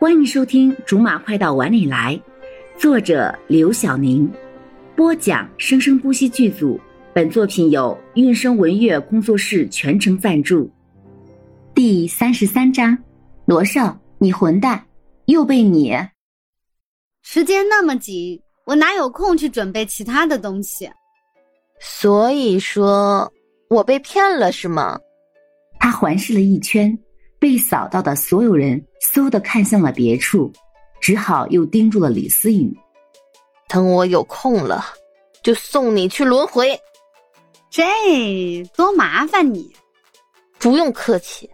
欢迎收听《竹马快到碗里来》，作者刘晓宁，播讲生生不息剧组。本作品由韵声文乐工作室全程赞助。第三十三章：罗少，你混蛋，又被你……时间那么紧，我哪有空去准备其他的东西？所以说，我被骗了是吗？他环视了一圈。被扫到的所有人嗖的看向了别处，只好又盯住了李思雨。等我有空了，就送你去轮回。这多麻烦你，不用客气。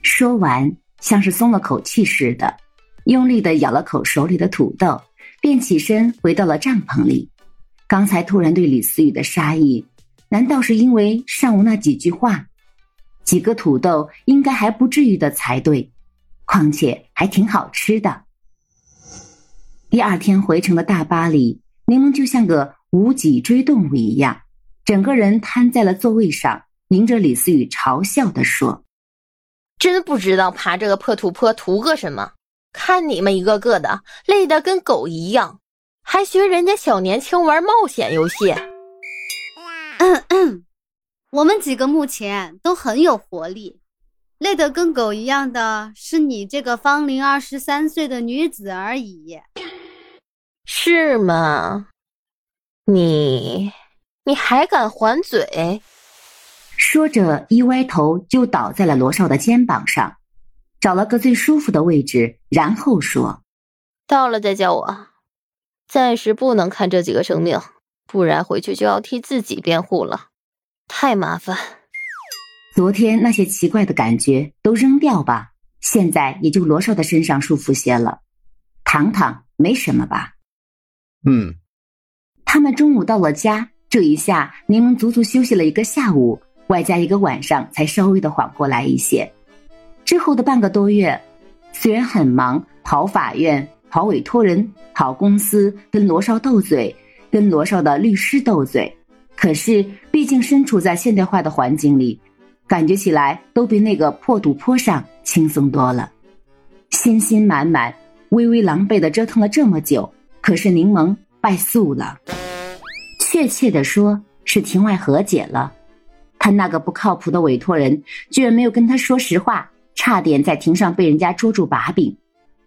说完，像是松了口气似的，用力的咬了口手里的土豆，便起身回到了帐篷里。刚才突然对李思雨的杀意，难道是因为上午那几句话？几个土豆应该还不至于的才对，况且还挺好吃的。第二天回程的大巴里，柠檬就像个无脊椎动物一样，整个人瘫在了座位上，迎着李思雨嘲笑的说：“真不知道爬这个破土坡图个什么？看你们一个个的累得跟狗一样，还学人家小年轻玩冒险游戏。”嗯嗯。我们几个目前都很有活力，累得跟狗一样的是你这个芳龄二十三岁的女子而已，是吗？你你还敢还嘴？说着，一歪头就倒在了罗少的肩膀上，找了个最舒服的位置，然后说：“到了再叫我，暂时不能看这几个生命，不然回去就要替自己辩护了。”太麻烦。昨天那些奇怪的感觉都扔掉吧，现在也就罗少的身上舒服些了。躺躺没什么吧？嗯。他们中午到了家，这一下柠檬足足休息了一个下午，外加一个晚上，才稍微的缓过来一些。之后的半个多月，虽然很忙，跑法院、跑委托人、跑公司，跟罗少斗嘴，跟罗少的律师斗嘴。可是，毕竟身处在现代化的环境里，感觉起来都比那个破土坡上轻松多了。信心满满，微微狼狈的折腾了这么久，可是柠檬败诉了。确切的说，是庭外和解了。他那个不靠谱的委托人，居然没有跟他说实话，差点在庭上被人家捉住把柄，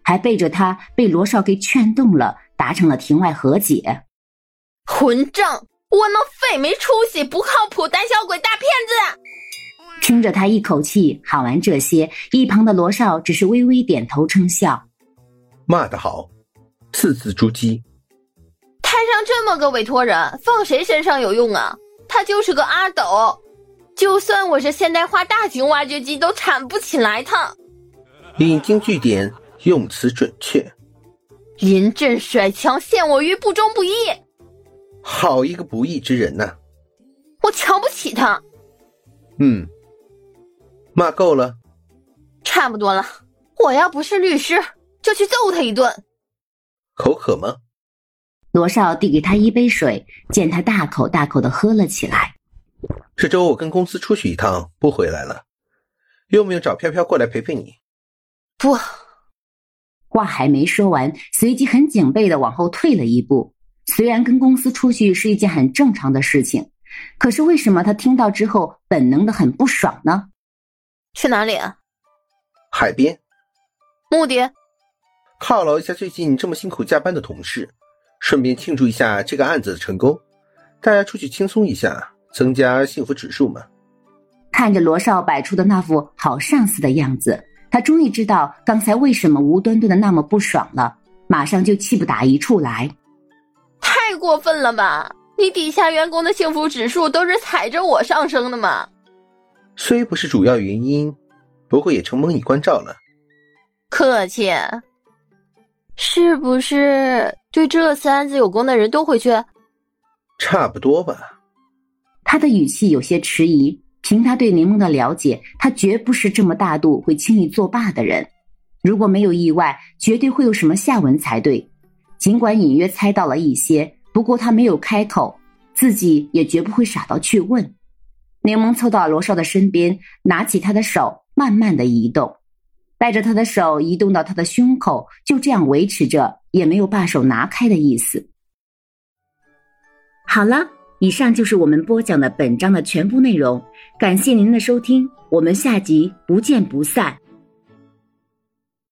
还背着他被罗少给劝动了，达成了庭外和解。混账！我那废没出息、不靠谱、胆小鬼、大骗子！听着他一口气喊完这些，一旁的罗少只是微微点头称笑。骂得好，字字珠玑。摊上这么个委托人，放谁身上有用啊？他就是个阿斗，就算我是现代化大型挖掘机，都铲不起来他。引经据典，用词准确。临阵甩枪，陷我于不忠不义。好一个不义之人呐！我瞧不起他。嗯，骂够了，差不多了。我要不是律师，就去揍他一顿。口渴吗？罗少递给他一杯水，见他大口大口的喝了起来。这周我跟公司出去一趟，不回来了。用不用找飘飘过来陪陪你？不。话还没说完，随即很警备的往后退了一步。虽然跟公司出去是一件很正常的事情，可是为什么他听到之后本能的很不爽呢？去哪里啊？海边。目的？犒劳一下最近这么辛苦加班的同事，顺便庆祝一下这个案子的成功。大家出去轻松一下，增加幸福指数嘛。看着罗少摆出的那副好上司的样子，他终于知道刚才为什么无端端的那么不爽了，马上就气不打一处来。太过分了吧！你底下员工的幸福指数都是踩着我上升的嘛？虽不是主要原因，不过也承蒙你关照了。客气。是不是对这次案子有功的人都回去？差不多吧。他的语气有些迟疑。凭他对柠檬的了解，他绝不是这么大度会轻易作罢的人。如果没有意外，绝对会有什么下文才对。尽管隐约猜到了一些，不过他没有开口，自己也绝不会傻到去问。柠檬凑到罗少的身边，拿起他的手，慢慢的移动。带着他的手移动到他的胸口，就这样维持着，也没有把手拿开的意思。好了，以上就是我们播讲的本章的全部内容，感谢您的收听，我们下集不见不散。